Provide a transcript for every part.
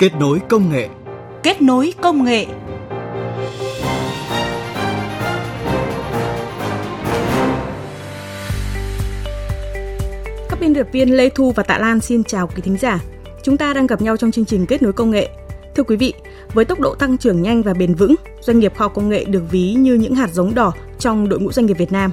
Kết nối công nghệ. Kết nối công nghệ. Các biên tập viên Lê Thu và Tạ Lan xin chào quý thính giả. Chúng ta đang gặp nhau trong chương trình Kết nối công nghệ. Thưa quý vị, với tốc độ tăng trưởng nhanh và bền vững, doanh nghiệp khoa học công nghệ được ví như những hạt giống đỏ trong đội ngũ doanh nghiệp Việt Nam.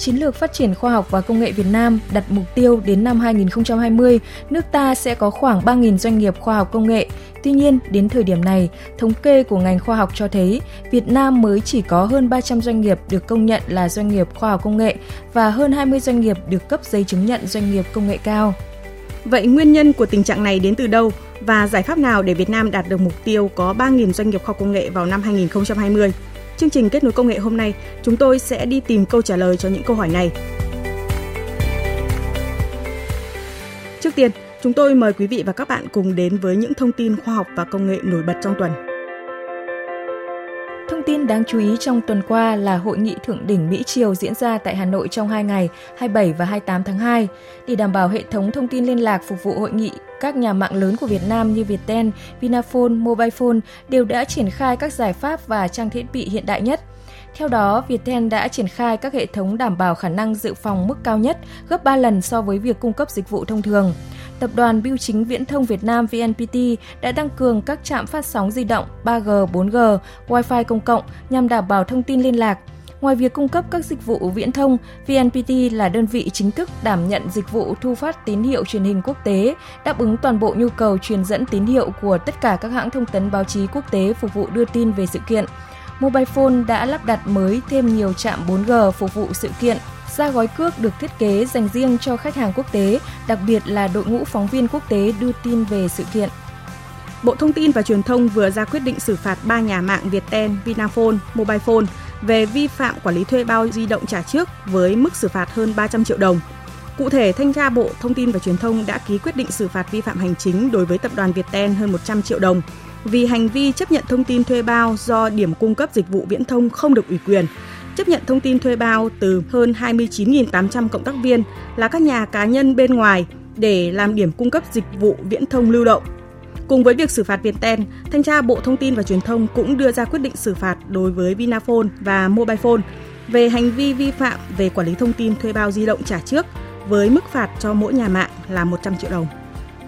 Chiến lược phát triển khoa học và công nghệ Việt Nam đặt mục tiêu đến năm 2020, nước ta sẽ có khoảng 3.000 doanh nghiệp khoa học công nghệ. Tuy nhiên, đến thời điểm này, thống kê của ngành khoa học cho thấy Việt Nam mới chỉ có hơn 300 doanh nghiệp được công nhận là doanh nghiệp khoa học công nghệ và hơn 20 doanh nghiệp được cấp giấy chứng nhận doanh nghiệp công nghệ cao. Vậy nguyên nhân của tình trạng này đến từ đâu và giải pháp nào để Việt Nam đạt được mục tiêu có 3.000 doanh nghiệp khoa học công nghệ vào năm 2020? Chương trình kết nối công nghệ hôm nay, chúng tôi sẽ đi tìm câu trả lời cho những câu hỏi này. Trước tiên, chúng tôi mời quý vị và các bạn cùng đến với những thông tin khoa học và công nghệ nổi bật trong tuần. Đáng chú ý trong tuần qua là hội nghị thượng đỉnh Mỹ Triều diễn ra tại Hà Nội trong 2 ngày 27 và 28 tháng 2. Để đảm bảo hệ thống thông tin liên lạc phục vụ hội nghị, các nhà mạng lớn của Việt Nam như Viettel, Vinaphone, Mobilephone đều đã triển khai các giải pháp và trang thiết bị hiện đại nhất. Theo đó, Viettel đã triển khai các hệ thống đảm bảo khả năng dự phòng mức cao nhất gấp 3 lần so với việc cung cấp dịch vụ thông thường. Tập đoàn Bưu chính Viễn thông Việt Nam VNPT đã tăng cường các trạm phát sóng di động 3G, 4G, Wi-Fi công cộng nhằm đảm bảo thông tin liên lạc. Ngoài việc cung cấp các dịch vụ viễn thông, VNPT là đơn vị chính thức đảm nhận dịch vụ thu phát tín hiệu truyền hình quốc tế, đáp ứng toàn bộ nhu cầu truyền dẫn tín hiệu của tất cả các hãng thông tấn báo chí quốc tế phục vụ đưa tin về sự kiện. Mobile Phone đã lắp đặt mới thêm nhiều trạm 4G phục vụ sự kiện. Ra gói cước được thiết kế dành riêng cho khách hàng quốc tế, đặc biệt là đội ngũ phóng viên quốc tế đưa tin về sự kiện. Bộ Thông tin và Truyền thông vừa ra quyết định xử phạt 3 nhà mạng Viettel, Vinaphone, Mobilephone về vi phạm quản lý thuê bao di động trả trước với mức xử phạt hơn 300 triệu đồng. Cụ thể, Thanh tra Bộ Thông tin và Truyền thông đã ký quyết định xử phạt vi phạm hành chính đối với tập đoàn Viettel hơn 100 triệu đồng vì hành vi chấp nhận thông tin thuê bao do điểm cung cấp dịch vụ viễn thông không được ủy quyền, chấp nhận thông tin thuê bao từ hơn 29.800 cộng tác viên là các nhà cá nhân bên ngoài để làm điểm cung cấp dịch vụ viễn thông lưu động. Cùng với việc xử phạt Viettel, Thanh tra Bộ Thông tin và Truyền thông cũng đưa ra quyết định xử phạt đối với Vinaphone và Mobilephone về hành vi vi phạm về quản lý thông tin thuê bao di động trả trước với mức phạt cho mỗi nhà mạng là 100 triệu đồng.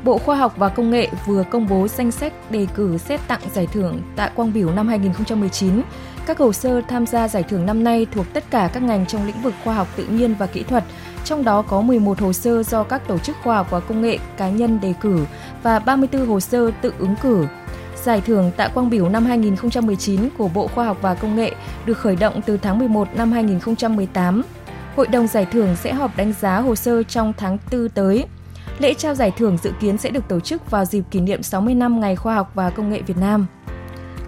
Bộ Khoa học và Công nghệ vừa công bố danh sách đề cử xét tặng giải thưởng tại Quang Biểu năm 2019. Các hồ sơ tham gia giải thưởng năm nay thuộc tất cả các ngành trong lĩnh vực khoa học tự nhiên và kỹ thuật, trong đó có 11 hồ sơ do các tổ chức khoa học và công nghệ cá nhân đề cử và 34 hồ sơ tự ứng cử. Giải thưởng Tạ Quang Biểu năm 2019 của Bộ Khoa học và Công nghệ được khởi động từ tháng 11 năm 2018. Hội đồng giải thưởng sẽ họp đánh giá hồ sơ trong tháng 4 tới. Lễ trao giải thưởng dự kiến sẽ được tổ chức vào dịp kỷ niệm 60 năm Ngày Khoa học và Công nghệ Việt Nam.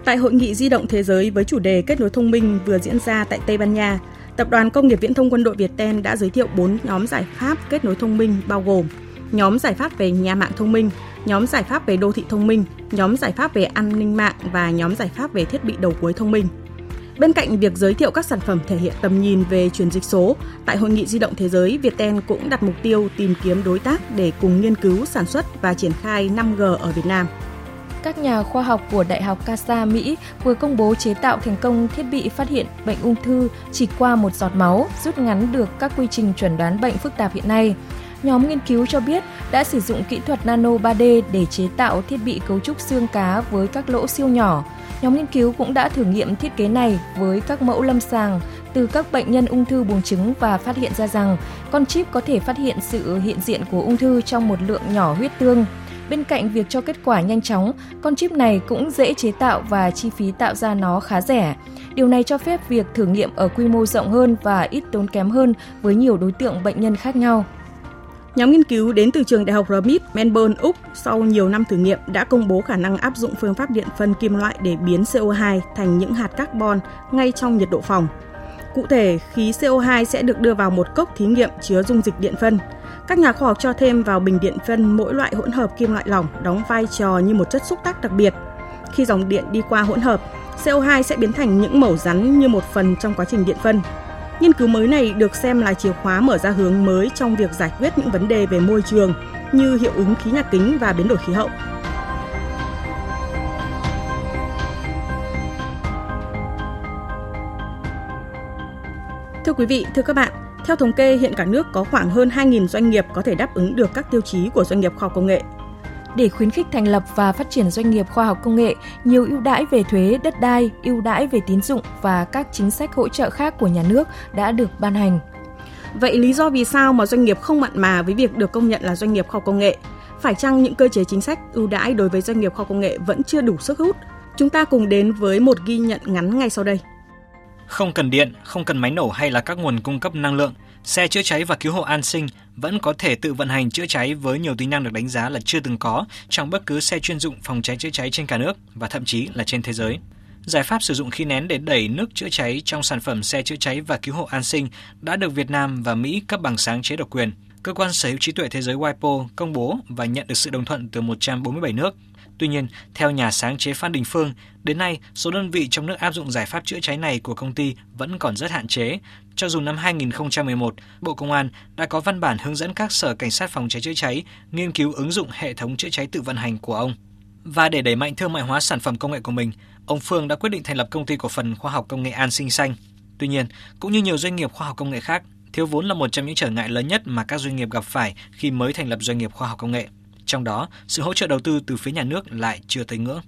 Tại Hội nghị di động thế giới với chủ đề kết nối thông minh vừa diễn ra tại Tây Ban Nha, Tập đoàn Công nghiệp Viễn thông Quân đội Viettel đã giới thiệu 4 nhóm giải pháp kết nối thông minh bao gồm nhóm giải pháp về nhà mạng thông minh, nhóm giải pháp về đô thị thông minh, nhóm giải pháp về an ninh mạng và nhóm giải pháp về thiết bị đầu cuối thông minh. Bên cạnh việc giới thiệu các sản phẩm thể hiện tầm nhìn về chuyển dịch số, tại Hội nghị di động thế giới, Viettel cũng đặt mục tiêu tìm kiếm đối tác để cùng nghiên cứu, sản xuất và triển khai 5G ở Việt Nam. Các nhà khoa học của Đại học Casa, Mỹ vừa công bố chế tạo thành công thiết bị phát hiện bệnh ung thư chỉ qua một giọt máu, rút ngắn được các quy trình chuẩn đoán bệnh phức tạp hiện nay. Nhóm nghiên cứu cho biết đã sử dụng kỹ thuật nano 3D để chế tạo thiết bị cấu trúc xương cá với các lỗ siêu nhỏ, Nhóm nghiên cứu cũng đã thử nghiệm thiết kế này với các mẫu lâm sàng từ các bệnh nhân ung thư buồng trứng và phát hiện ra rằng con chip có thể phát hiện sự hiện diện của ung thư trong một lượng nhỏ huyết tương. Bên cạnh việc cho kết quả nhanh chóng, con chip này cũng dễ chế tạo và chi phí tạo ra nó khá rẻ. Điều này cho phép việc thử nghiệm ở quy mô rộng hơn và ít tốn kém hơn với nhiều đối tượng bệnh nhân khác nhau. Nhóm nghiên cứu đến từ trường Đại học RMIT, Melbourne, Úc sau nhiều năm thử nghiệm đã công bố khả năng áp dụng phương pháp điện phân kim loại để biến CO2 thành những hạt carbon ngay trong nhiệt độ phòng. Cụ thể, khí CO2 sẽ được đưa vào một cốc thí nghiệm chứa dung dịch điện phân. Các nhà khoa học cho thêm vào bình điện phân mỗi loại hỗn hợp kim loại lỏng đóng vai trò như một chất xúc tác đặc biệt. Khi dòng điện đi qua hỗn hợp, CO2 sẽ biến thành những mẩu rắn như một phần trong quá trình điện phân. Nghiên cứu mới này được xem là chìa khóa mở ra hướng mới trong việc giải quyết những vấn đề về môi trường như hiệu ứng khí nhà kính và biến đổi khí hậu. Thưa quý vị, thưa các bạn, theo thống kê hiện cả nước có khoảng hơn 2.000 doanh nghiệp có thể đáp ứng được các tiêu chí của doanh nghiệp khoa học công nghệ. Để khuyến khích thành lập và phát triển doanh nghiệp khoa học công nghệ, nhiều ưu đãi về thuế, đất đai, ưu đãi về tín dụng và các chính sách hỗ trợ khác của nhà nước đã được ban hành. Vậy lý do vì sao mà doanh nghiệp không mặn mà với việc được công nhận là doanh nghiệp khoa học công nghệ? Phải chăng những cơ chế chính sách ưu đãi đối với doanh nghiệp khoa học công nghệ vẫn chưa đủ sức hút? Chúng ta cùng đến với một ghi nhận ngắn ngay sau đây. Không cần điện, không cần máy nổ hay là các nguồn cung cấp năng lượng, xe chữa cháy và cứu hộ an sinh vẫn có thể tự vận hành chữa cháy với nhiều tính năng được đánh giá là chưa từng có trong bất cứ xe chuyên dụng phòng cháy chữa cháy trên cả nước và thậm chí là trên thế giới. Giải pháp sử dụng khí nén để đẩy nước chữa cháy trong sản phẩm xe chữa cháy và cứu hộ an sinh đã được Việt Nam và Mỹ cấp bằng sáng chế độc quyền. Cơ quan sở hữu trí tuệ thế giới WIPO công bố và nhận được sự đồng thuận từ 147 nước. Tuy nhiên, theo nhà sáng chế Phan Đình Phương, đến nay số đơn vị trong nước áp dụng giải pháp chữa cháy này của công ty vẫn còn rất hạn chế. Cho dù năm 2011, Bộ Công an đã có văn bản hướng dẫn các sở cảnh sát phòng cháy chữa cháy nghiên cứu ứng dụng hệ thống chữa cháy tự vận hành của ông. Và để đẩy mạnh thương mại hóa sản phẩm công nghệ của mình, ông Phương đã quyết định thành lập công ty cổ phần khoa học công nghệ An Sinh Xanh. Tuy nhiên, cũng như nhiều doanh nghiệp khoa học công nghệ khác, thiếu vốn là một trong những trở ngại lớn nhất mà các doanh nghiệp gặp phải khi mới thành lập doanh nghiệp khoa học công nghệ. Trong đó, sự hỗ trợ đầu tư từ phía nhà nước lại chưa tới ngưỡng.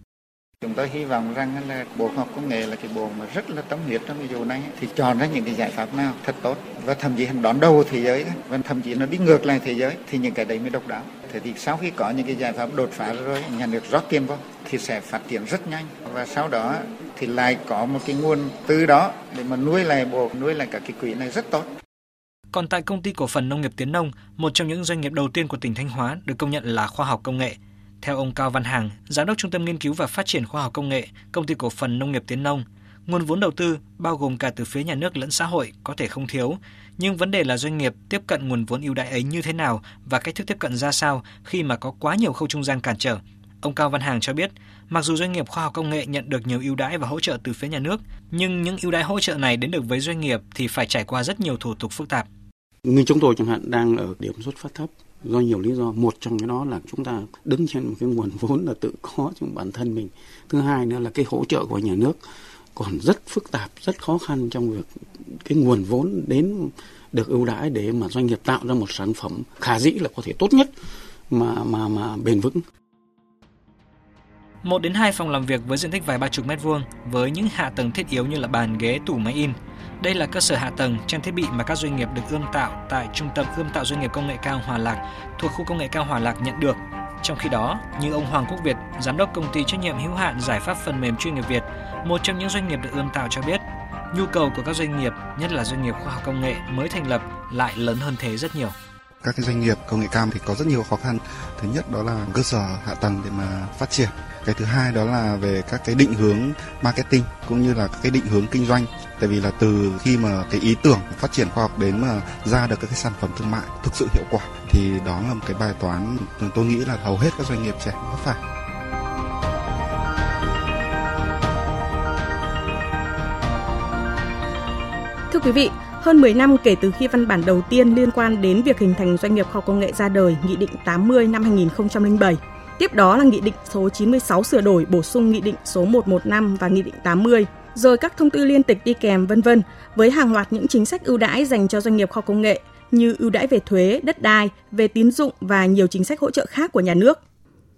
Chúng tôi hy vọng rằng là Bộ Khoa học Công nghệ là cái bộ mà rất là tâm huyết trong cái vụ này thì chọn ra những cái giải pháp nào thật tốt và thậm chí đón đầu thế giới và thậm chí nó đi ngược lại thế giới thì những cái đấy mới độc đáo. Thế thì sau khi có những cái giải pháp đột phá rồi, nhà nước rót tiền vào thì sẽ phát triển rất nhanh và sau đó thì lại có một cái nguồn từ đó để mà nuôi lại bộ, nuôi lại cả cái quỹ này rất tốt. Còn tại công ty cổ phần nông nghiệp Tiến Nông, một trong những doanh nghiệp đầu tiên của tỉnh Thanh Hóa được công nhận là khoa học công nghệ. Theo ông Cao Văn Hàng, giám đốc Trung tâm Nghiên cứu và Phát triển khoa học công nghệ, công ty cổ phần nông nghiệp Tiến Nông, nguồn vốn đầu tư bao gồm cả từ phía nhà nước lẫn xã hội có thể không thiếu, nhưng vấn đề là doanh nghiệp tiếp cận nguồn vốn ưu đãi ấy như thế nào và cách thức tiếp cận ra sao khi mà có quá nhiều khâu trung gian cản trở. Ông Cao Văn Hàng cho biết, mặc dù doanh nghiệp khoa học công nghệ nhận được nhiều ưu đãi và hỗ trợ từ phía nhà nước, nhưng những ưu đãi hỗ trợ này đến được với doanh nghiệp thì phải trải qua rất nhiều thủ tục phức tạp. Như chúng tôi chẳng hạn đang ở điểm xuất phát thấp do nhiều lý do. Một trong cái đó là chúng ta đứng trên một cái nguồn vốn là tự có trong bản thân mình. Thứ hai nữa là cái hỗ trợ của nhà nước còn rất phức tạp, rất khó khăn trong việc cái nguồn vốn đến được ưu đãi để mà doanh nghiệp tạo ra một sản phẩm khả dĩ là có thể tốt nhất mà mà mà bền vững. Một đến hai phòng làm việc với diện tích vài ba chục mét vuông với những hạ tầng thiết yếu như là bàn ghế, tủ máy in, đây là cơ sở hạ tầng, trang thiết bị mà các doanh nghiệp được ươm tạo tại Trung tâm ươm tạo doanh nghiệp công nghệ cao Hòa Lạc thuộc khu công nghệ cao Hòa Lạc nhận được. Trong khi đó, như ông Hoàng Quốc Việt, giám đốc công ty trách nhiệm hữu hạn giải pháp phần mềm chuyên nghiệp Việt, một trong những doanh nghiệp được ươm tạo cho biết, nhu cầu của các doanh nghiệp, nhất là doanh nghiệp khoa học công nghệ mới thành lập lại lớn hơn thế rất nhiều các cái doanh nghiệp công nghệ cao thì có rất nhiều khó khăn. Thứ nhất đó là cơ sở hạ tầng để mà phát triển. Cái thứ hai đó là về các cái định hướng marketing cũng như là các cái định hướng kinh doanh. Tại vì là từ khi mà cái ý tưởng phát triển khoa học đến mà ra được các cái sản phẩm thương mại thực sự hiệu quả thì đó là một cái bài toán tôi nghĩ là hầu hết các doanh nghiệp trẻ vấp phải. Thưa quý vị, hơn 10 năm kể từ khi văn bản đầu tiên liên quan đến việc hình thành doanh nghiệp khoa công nghệ ra đời, Nghị định 80 năm 2007. Tiếp đó là Nghị định số 96 sửa đổi bổ sung Nghị định số 115 và Nghị định 80 rồi các thông tư liên tịch đi kèm vân vân với hàng loạt những chính sách ưu đãi dành cho doanh nghiệp khoa công nghệ như ưu đãi về thuế, đất đai, về tín dụng và nhiều chính sách hỗ trợ khác của nhà nước.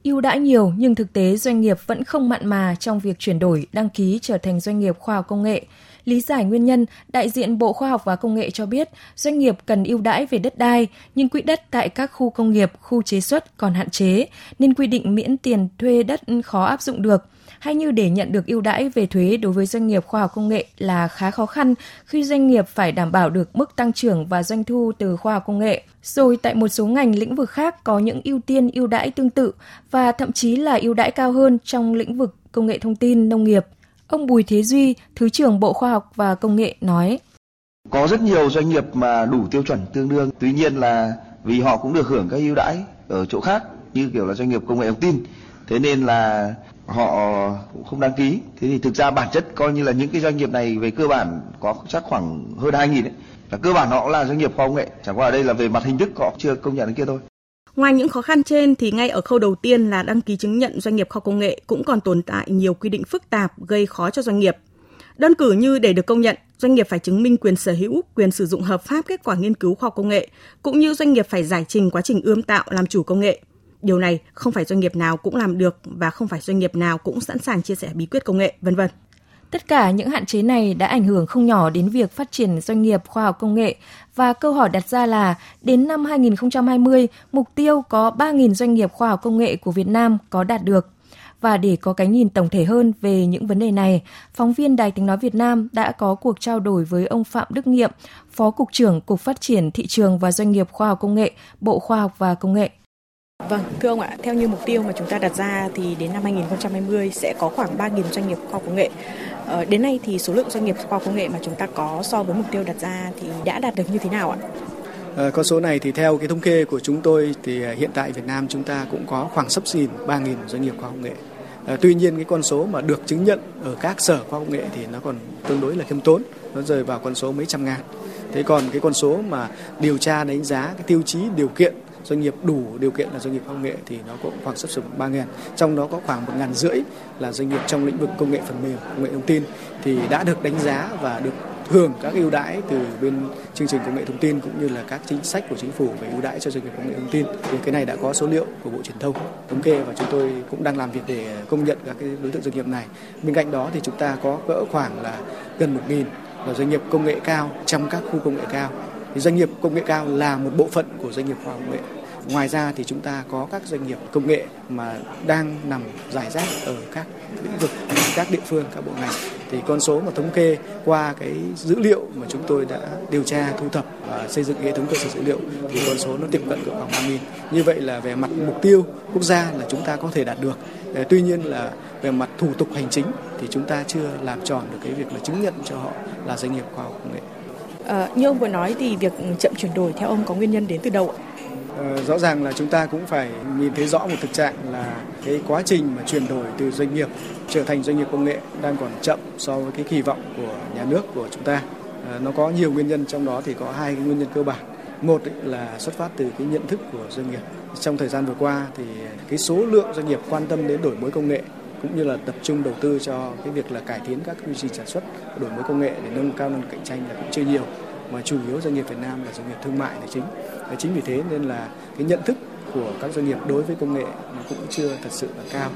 Ưu đãi nhiều nhưng thực tế doanh nghiệp vẫn không mặn mà trong việc chuyển đổi đăng ký trở thành doanh nghiệp khoa học công nghệ. Lý giải nguyên nhân, đại diện Bộ Khoa học và Công nghệ cho biết doanh nghiệp cần ưu đãi về đất đai, nhưng quỹ đất tại các khu công nghiệp, khu chế xuất còn hạn chế, nên quy định miễn tiền thuê đất khó áp dụng được – hay như để nhận được ưu đãi về thuế đối với doanh nghiệp khoa học công nghệ là khá khó khăn khi doanh nghiệp phải đảm bảo được mức tăng trưởng và doanh thu từ khoa học công nghệ. Rồi tại một số ngành lĩnh vực khác có những ưu tiên ưu đãi tương tự và thậm chí là ưu đãi cao hơn trong lĩnh vực công nghệ thông tin, nông nghiệp. Ông Bùi Thế Duy, Thứ trưởng Bộ Khoa học và Công nghệ nói. Có rất nhiều doanh nghiệp mà đủ tiêu chuẩn tương đương, tuy nhiên là vì họ cũng được hưởng các ưu đãi ở chỗ khác như kiểu là doanh nghiệp công nghệ thông tin. Thế nên là họ cũng không đăng ký thế thì thực ra bản chất coi như là những cái doanh nghiệp này về cơ bản có chắc khoảng hơn hai nghìn đấy là cơ bản họ cũng là doanh nghiệp khoa công nghệ chẳng qua ở đây là về mặt hình thức họ chưa công nhận đến kia thôi Ngoài những khó khăn trên thì ngay ở khâu đầu tiên là đăng ký chứng nhận doanh nghiệp khoa công nghệ cũng còn tồn tại nhiều quy định phức tạp gây khó cho doanh nghiệp. Đơn cử như để được công nhận, doanh nghiệp phải chứng minh quyền sở hữu, quyền sử dụng hợp pháp kết quả nghiên cứu khoa học công nghệ, cũng như doanh nghiệp phải giải trình quá trình ươm tạo làm chủ công nghệ. Điều này không phải doanh nghiệp nào cũng làm được và không phải doanh nghiệp nào cũng sẵn sàng chia sẻ bí quyết công nghệ, vân vân. Tất cả những hạn chế này đã ảnh hưởng không nhỏ đến việc phát triển doanh nghiệp khoa học công nghệ và câu hỏi đặt ra là đến năm 2020, mục tiêu có 3.000 doanh nghiệp khoa học công nghệ của Việt Nam có đạt được. Và để có cái nhìn tổng thể hơn về những vấn đề này, phóng viên Đài Tiếng Nói Việt Nam đã có cuộc trao đổi với ông Phạm Đức Nghiệm, Phó Cục trưởng Cục Phát triển Thị trường và Doanh nghiệp Khoa học Công nghệ, Bộ Khoa học và Công nghệ. Vâng, thưa ông ạ, theo như mục tiêu mà chúng ta đặt ra thì đến năm 2020 sẽ có khoảng 3.000 doanh nghiệp khoa học công nghệ. Ờ, đến nay thì số lượng doanh nghiệp khoa học công nghệ mà chúng ta có so với mục tiêu đặt ra thì đã đạt được như thế nào ạ? Ờ, con số này thì theo cái thống kê của chúng tôi thì ờ, hiện tại Việt Nam chúng ta cũng có khoảng sấp xỉ 3.000 doanh nghiệp khoa học công nghệ. Tuy nhiên cái con số mà được chứng nhận ở các sở khoa học công nghệ thì nó còn tương đối là khiêm tốn, nó rơi vào con số mấy trăm ngàn. Thế còn cái con số mà điều tra đánh giá cái tiêu chí điều kiện doanh nghiệp đủ điều kiện là doanh nghiệp công nghệ thì nó cũng khoảng sắp xỉ ba ngàn. Trong đó có khoảng một ngàn rưỡi là doanh nghiệp trong lĩnh vực công nghệ phần mềm, công nghệ thông tin thì đã được đánh giá và được hưởng các ưu đãi từ bên chương trình công nghệ thông tin cũng như là các chính sách của chính phủ về ưu đãi cho doanh nghiệp công nghệ thông tin. Thì cái này đã có số liệu của bộ truyền thông thống kê và chúng tôi cũng đang làm việc để công nhận các cái đối tượng doanh nghiệp này. Bên cạnh đó thì chúng ta có cỡ khoảng là gần một nghìn là doanh nghiệp công nghệ cao, trong các khu công nghệ cao thì doanh nghiệp công nghệ cao là một bộ phận của doanh nghiệp khoa học công nghệ. Ngoài ra thì chúng ta có các doanh nghiệp công nghệ mà đang nằm giải rác ở các lĩnh vực, các địa phương, các bộ ngành. Thì con số mà thống kê qua cái dữ liệu mà chúng tôi đã điều tra, thu thập và xây dựng hệ thống cơ sở dữ liệu thì con số nó tiếp cận cỡ khoảng 3.000 như vậy là về mặt mục tiêu quốc gia là chúng ta có thể đạt được. Ờ, tuy nhiên là về mặt thủ tục hành chính thì chúng ta chưa làm tròn được cái việc là chứng nhận cho họ là doanh nghiệp khoa học công nghệ. À, như ông vừa nói thì việc chậm chuyển đổi theo ông có nguyên nhân đến từ đâu ạ? À, rõ ràng là chúng ta cũng phải nhìn thấy rõ một thực trạng là cái quá trình mà chuyển đổi từ doanh nghiệp trở thành doanh nghiệp công nghệ đang còn chậm so với cái kỳ vọng của nhà nước của chúng ta. À, nó có nhiều nguyên nhân trong đó thì có hai cái nguyên nhân cơ bản. Một là xuất phát từ cái nhận thức của doanh nghiệp. Trong thời gian vừa qua thì cái số lượng doanh nghiệp quan tâm đến đổi mới công nghệ cũng như là tập trung đầu tư cho cái việc là cải tiến các quy trình sản xuất, đổi mới công nghệ để nâng cao năng cạnh tranh là cũng chưa nhiều. Mà chủ yếu doanh nghiệp Việt Nam là doanh nghiệp thương mại là chính. Và chính vì thế nên là cái nhận thức của các doanh nghiệp đối với công nghệ nó cũng chưa thật sự là cao.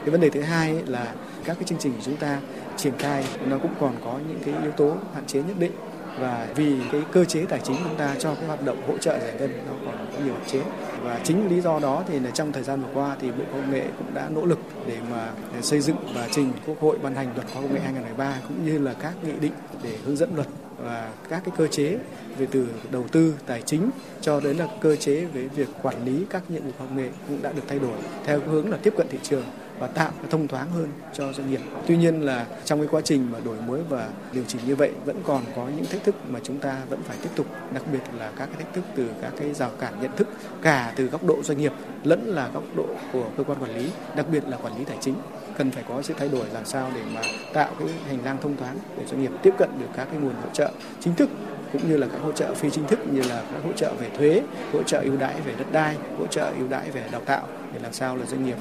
Cái vấn đề thứ hai là các cái chương trình của chúng ta triển khai nó cũng còn có những cái yếu tố hạn chế nhất định và vì cái cơ chế tài chính chúng ta cho cái hoạt động hỗ trợ giải ngân nó còn có nhiều hạn chế. Và chính lý do đó thì là trong thời gian vừa qua thì Bộ Công nghệ cũng đã nỗ lực để mà xây dựng và trình Quốc hội ban hành luật khoa công nghệ 2003 cũng như là các nghị định để hướng dẫn luật và các cái cơ chế về từ đầu tư tài chính cho đến là cơ chế về việc quản lý các nhiệm vụ công nghệ cũng đã được thay đổi theo hướng là tiếp cận thị trường và tạo thông thoáng hơn cho doanh nghiệp. Tuy nhiên là trong cái quá trình mà đổi mới và điều chỉnh như vậy vẫn còn có những thách thức mà chúng ta vẫn phải tiếp tục, đặc biệt là các cái thách thức từ các cái rào cản nhận thức cả từ góc độ doanh nghiệp lẫn là góc độ của cơ quan quản lý, đặc biệt là quản lý tài chính cần phải có sự thay đổi làm sao để mà tạo cái hành lang thông thoáng để doanh nghiệp tiếp cận được các cái nguồn hỗ trợ chính thức cũng như là các hỗ trợ phi chính thức như là các hỗ trợ về thuế, hỗ trợ ưu đãi về đất đai, hỗ trợ ưu đãi về đào tạo để làm sao là doanh nghiệp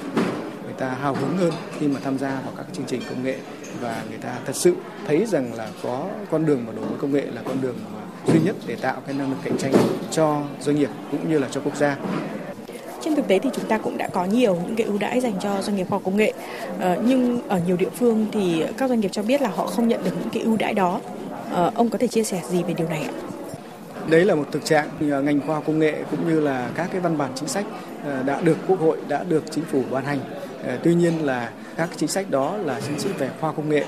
người ta hào hứng hơn khi mà tham gia vào các chương trình công nghệ và người ta thật sự thấy rằng là có con đường mà đổi mới công nghệ là con đường duy nhất để tạo cái năng lực cạnh tranh cho doanh nghiệp cũng như là cho quốc gia trên thực tế thì chúng ta cũng đã có nhiều những cái ưu đãi dành cho doanh nghiệp khoa học công nghệ ờ, nhưng ở nhiều địa phương thì các doanh nghiệp cho biết là họ không nhận được những cái ưu đãi đó ờ, ông có thể chia sẻ gì về điều này ạ? Đấy là một thực trạng ngành khoa học công nghệ cũng như là các cái văn bản chính sách ờ, đã được Quốc hội đã được chính phủ ban hành. Ờ, tuy nhiên là các chính sách đó là chính sách về khoa công nghệ.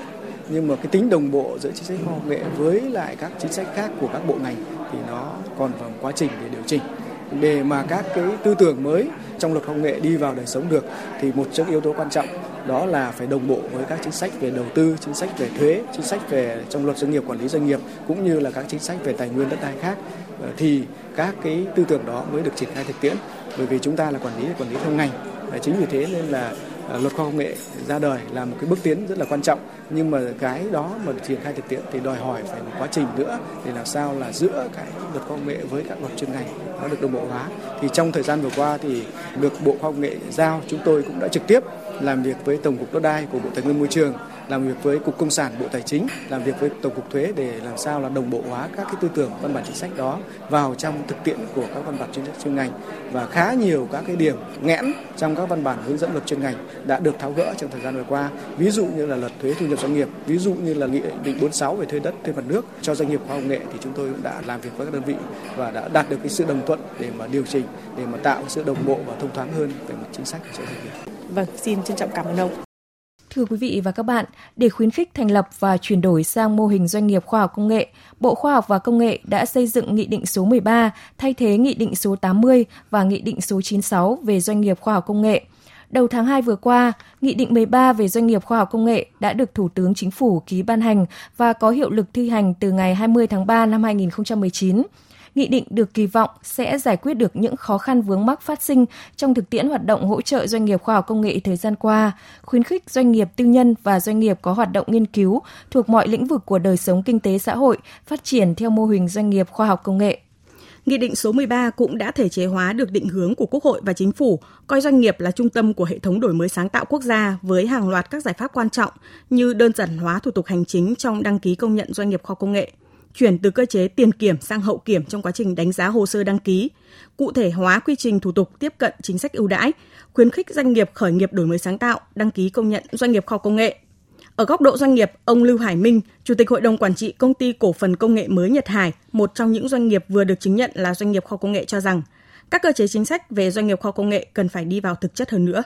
Nhưng mà cái tính đồng bộ giữa chính sách khoa học nghệ với lại các chính sách khác của các bộ ngành thì nó còn vào quá trình để điều chỉnh. Để mà các cái tư tưởng mới trong luật công nghệ đi vào đời sống được thì một trong yếu tố quan trọng đó là phải đồng bộ với các chính sách về đầu tư, chính sách về thuế, chính sách về trong luật doanh nghiệp quản lý doanh nghiệp cũng như là các chính sách về tài nguyên đất đai khác. Ờ, thì các cái tư tưởng đó mới được triển khai thực tiễn. Bởi vì chúng ta là quản lý quản lý theo ngành. Chính vì thế nên là Ờ, luật khoa học công nghệ ra đời là một cái bước tiến rất là quan trọng nhưng mà cái đó mà triển khai thực tiễn thì đòi hỏi phải một quá trình nữa để làm sao là giữa cái luật khoa học công nghệ với các luật chuyên ngành nó được đồng bộ hóa. Thì trong thời gian vừa qua thì được Bộ Khoa học Nghệ giao, chúng tôi cũng đã trực tiếp làm việc với Tổng cục Đất đai của Bộ Tài nguyên Môi trường, làm việc với cục công sản bộ tài chính, làm việc với tổng cục thuế để làm sao là đồng bộ hóa các cái tư tưởng, văn bản chính sách đó vào trong thực tiễn của các văn bản chuyên chuyên ngành và khá nhiều các cái điểm nghẽn trong các văn bản hướng dẫn luật chuyên ngành đã được tháo gỡ trong thời gian vừa qua ví dụ như là luật thuế thu nhập doanh nghiệp, ví dụ như là nghị định 46 về thuê đất, thuê mặt nước cho doanh nghiệp khoa học nghệ thì chúng tôi cũng đã làm việc với các đơn vị và đã đạt được cái sự đồng thuận để mà điều chỉnh, để mà tạo sự đồng bộ và thông thoáng hơn về mặt chính sách cho doanh nghiệp. Vâng, xin trân trọng cảm ơn ông. Thưa quý vị và các bạn, để khuyến khích thành lập và chuyển đổi sang mô hình doanh nghiệp khoa học công nghệ, Bộ Khoa học và Công nghệ đã xây dựng Nghị định số 13 thay thế Nghị định số 80 và Nghị định số 96 về doanh nghiệp khoa học công nghệ. Đầu tháng 2 vừa qua, Nghị định 13 về doanh nghiệp khoa học công nghệ đã được Thủ tướng Chính phủ ký ban hành và có hiệu lực thi hành từ ngày 20 tháng 3 năm 2019 nghị định được kỳ vọng sẽ giải quyết được những khó khăn vướng mắc phát sinh trong thực tiễn hoạt động hỗ trợ doanh nghiệp khoa học công nghệ thời gian qua, khuyến khích doanh nghiệp tư nhân và doanh nghiệp có hoạt động nghiên cứu thuộc mọi lĩnh vực của đời sống kinh tế xã hội phát triển theo mô hình doanh nghiệp khoa học công nghệ. Nghị định số 13 cũng đã thể chế hóa được định hướng của Quốc hội và Chính phủ, coi doanh nghiệp là trung tâm của hệ thống đổi mới sáng tạo quốc gia với hàng loạt các giải pháp quan trọng như đơn giản hóa thủ tục hành chính trong đăng ký công nhận doanh nghiệp khoa công nghệ, chuyển từ cơ chế tiền kiểm sang hậu kiểm trong quá trình đánh giá hồ sơ đăng ký, cụ thể hóa quy trình thủ tục tiếp cận chính sách ưu đãi, khuyến khích doanh nghiệp khởi nghiệp đổi mới sáng tạo, đăng ký công nhận doanh nghiệp khoa công nghệ. Ở góc độ doanh nghiệp, ông Lưu Hải Minh, Chủ tịch Hội đồng Quản trị Công ty Cổ phần Công nghệ mới Nhật Hải, một trong những doanh nghiệp vừa được chứng nhận là doanh nghiệp khoa công nghệ cho rằng, các cơ chế chính sách về doanh nghiệp khoa công nghệ cần phải đi vào thực chất hơn nữa.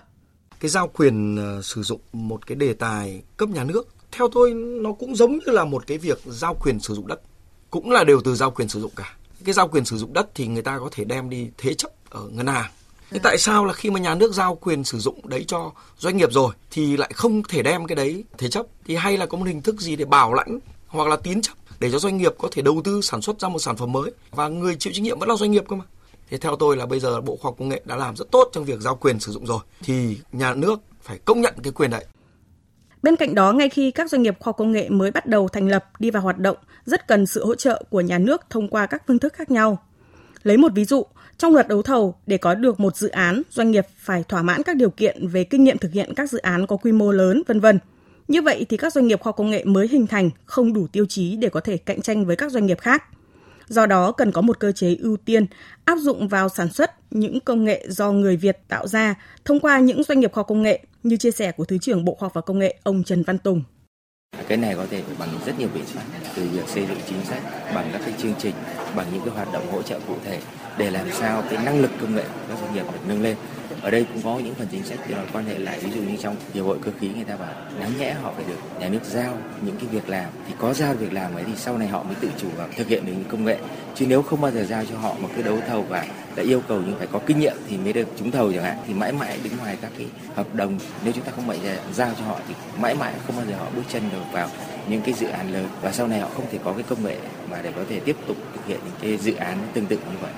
Cái giao quyền ờ, sử dụng một cái đề tài cấp nhà nước, theo tôi nó cũng giống như là một cái việc giao quyền sử dụng đất cũng là đều từ giao quyền sử dụng cả. Cái giao quyền sử dụng đất thì người ta có thể đem đi thế chấp ở ngân hàng. Thế tại sao là khi mà nhà nước giao quyền sử dụng đấy cho doanh nghiệp rồi thì lại không thể đem cái đấy thế chấp? Thì hay là có một hình thức gì để bảo lãnh hoặc là tín chấp để cho doanh nghiệp có thể đầu tư sản xuất ra một sản phẩm mới và người chịu trách nhiệm vẫn là doanh nghiệp cơ mà. Thế theo tôi là bây giờ Bộ Khoa học Công nghệ đã làm rất tốt trong việc giao quyền sử dụng rồi. Thì nhà nước phải công nhận cái quyền đấy. Bên cạnh đó, ngay khi các doanh nghiệp khoa công nghệ mới bắt đầu thành lập, đi vào hoạt động, rất cần sự hỗ trợ của nhà nước thông qua các phương thức khác nhau. Lấy một ví dụ, trong luật đấu thầu, để có được một dự án, doanh nghiệp phải thỏa mãn các điều kiện về kinh nghiệm thực hiện các dự án có quy mô lớn, vân vân. Như vậy thì các doanh nghiệp khoa công nghệ mới hình thành không đủ tiêu chí để có thể cạnh tranh với các doanh nghiệp khác. Do đó cần có một cơ chế ưu tiên áp dụng vào sản xuất những công nghệ do người Việt tạo ra thông qua những doanh nghiệp khoa công nghệ như chia sẻ của Thứ trưởng Bộ Khoa học và Công nghệ ông Trần Văn Tùng. Cái này có thể bằng rất nhiều biện pháp, từ việc xây dựng chính sách, bằng các cái chương trình, bằng những cái hoạt động hỗ trợ cụ thể để làm sao cái năng lực công nghệ của các doanh nghiệp được nâng lên. Ở đây cũng có những phần chính sách thì quan hệ lại ví dụ như trong hiệp hội cơ khí người ta bảo đáng nhẽ họ phải được nhà nước giao những cái việc làm. Thì có giao việc làm ấy thì sau này họ mới tự chủ và thực hiện được những công nghệ chứ nếu không bao giờ giao cho họ một cái đấu thầu và đã yêu cầu nhưng phải có kinh nghiệm thì mới được trúng thầu chẳng hạn thì mãi mãi đứng ngoài các cái hợp đồng nếu chúng ta không mạnh giao cho họ thì mãi mãi không bao giờ họ bước chân được vào những cái dự án lớn và sau này họ không thể có cái công nghệ mà để có thể tiếp tục thực hiện những cái dự án tương tự như vậy.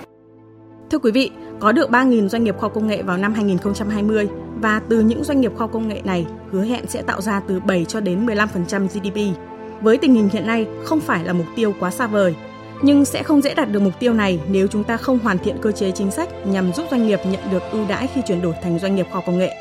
Thưa quý vị, có được 3.000 doanh nghiệp khoa công nghệ vào năm 2020 và từ những doanh nghiệp khoa công nghệ này hứa hẹn sẽ tạo ra từ 7 cho đến 15% GDP. Với tình hình hiện nay không phải là mục tiêu quá xa vời, nhưng sẽ không dễ đạt được mục tiêu này nếu chúng ta không hoàn thiện cơ chế chính sách nhằm giúp doanh nghiệp nhận được ưu đãi khi chuyển đổi thành doanh nghiệp khoa công nghệ.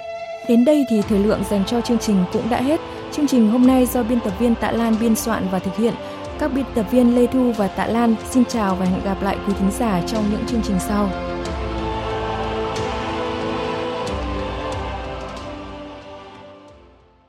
Đến đây thì thời lượng dành cho chương trình cũng đã hết. Chương trình hôm nay do biên tập viên Tạ Lan biên soạn và thực hiện. Các biên tập viên Lê Thu và Tạ Lan xin chào và hẹn gặp lại quý thính giả trong những chương trình sau.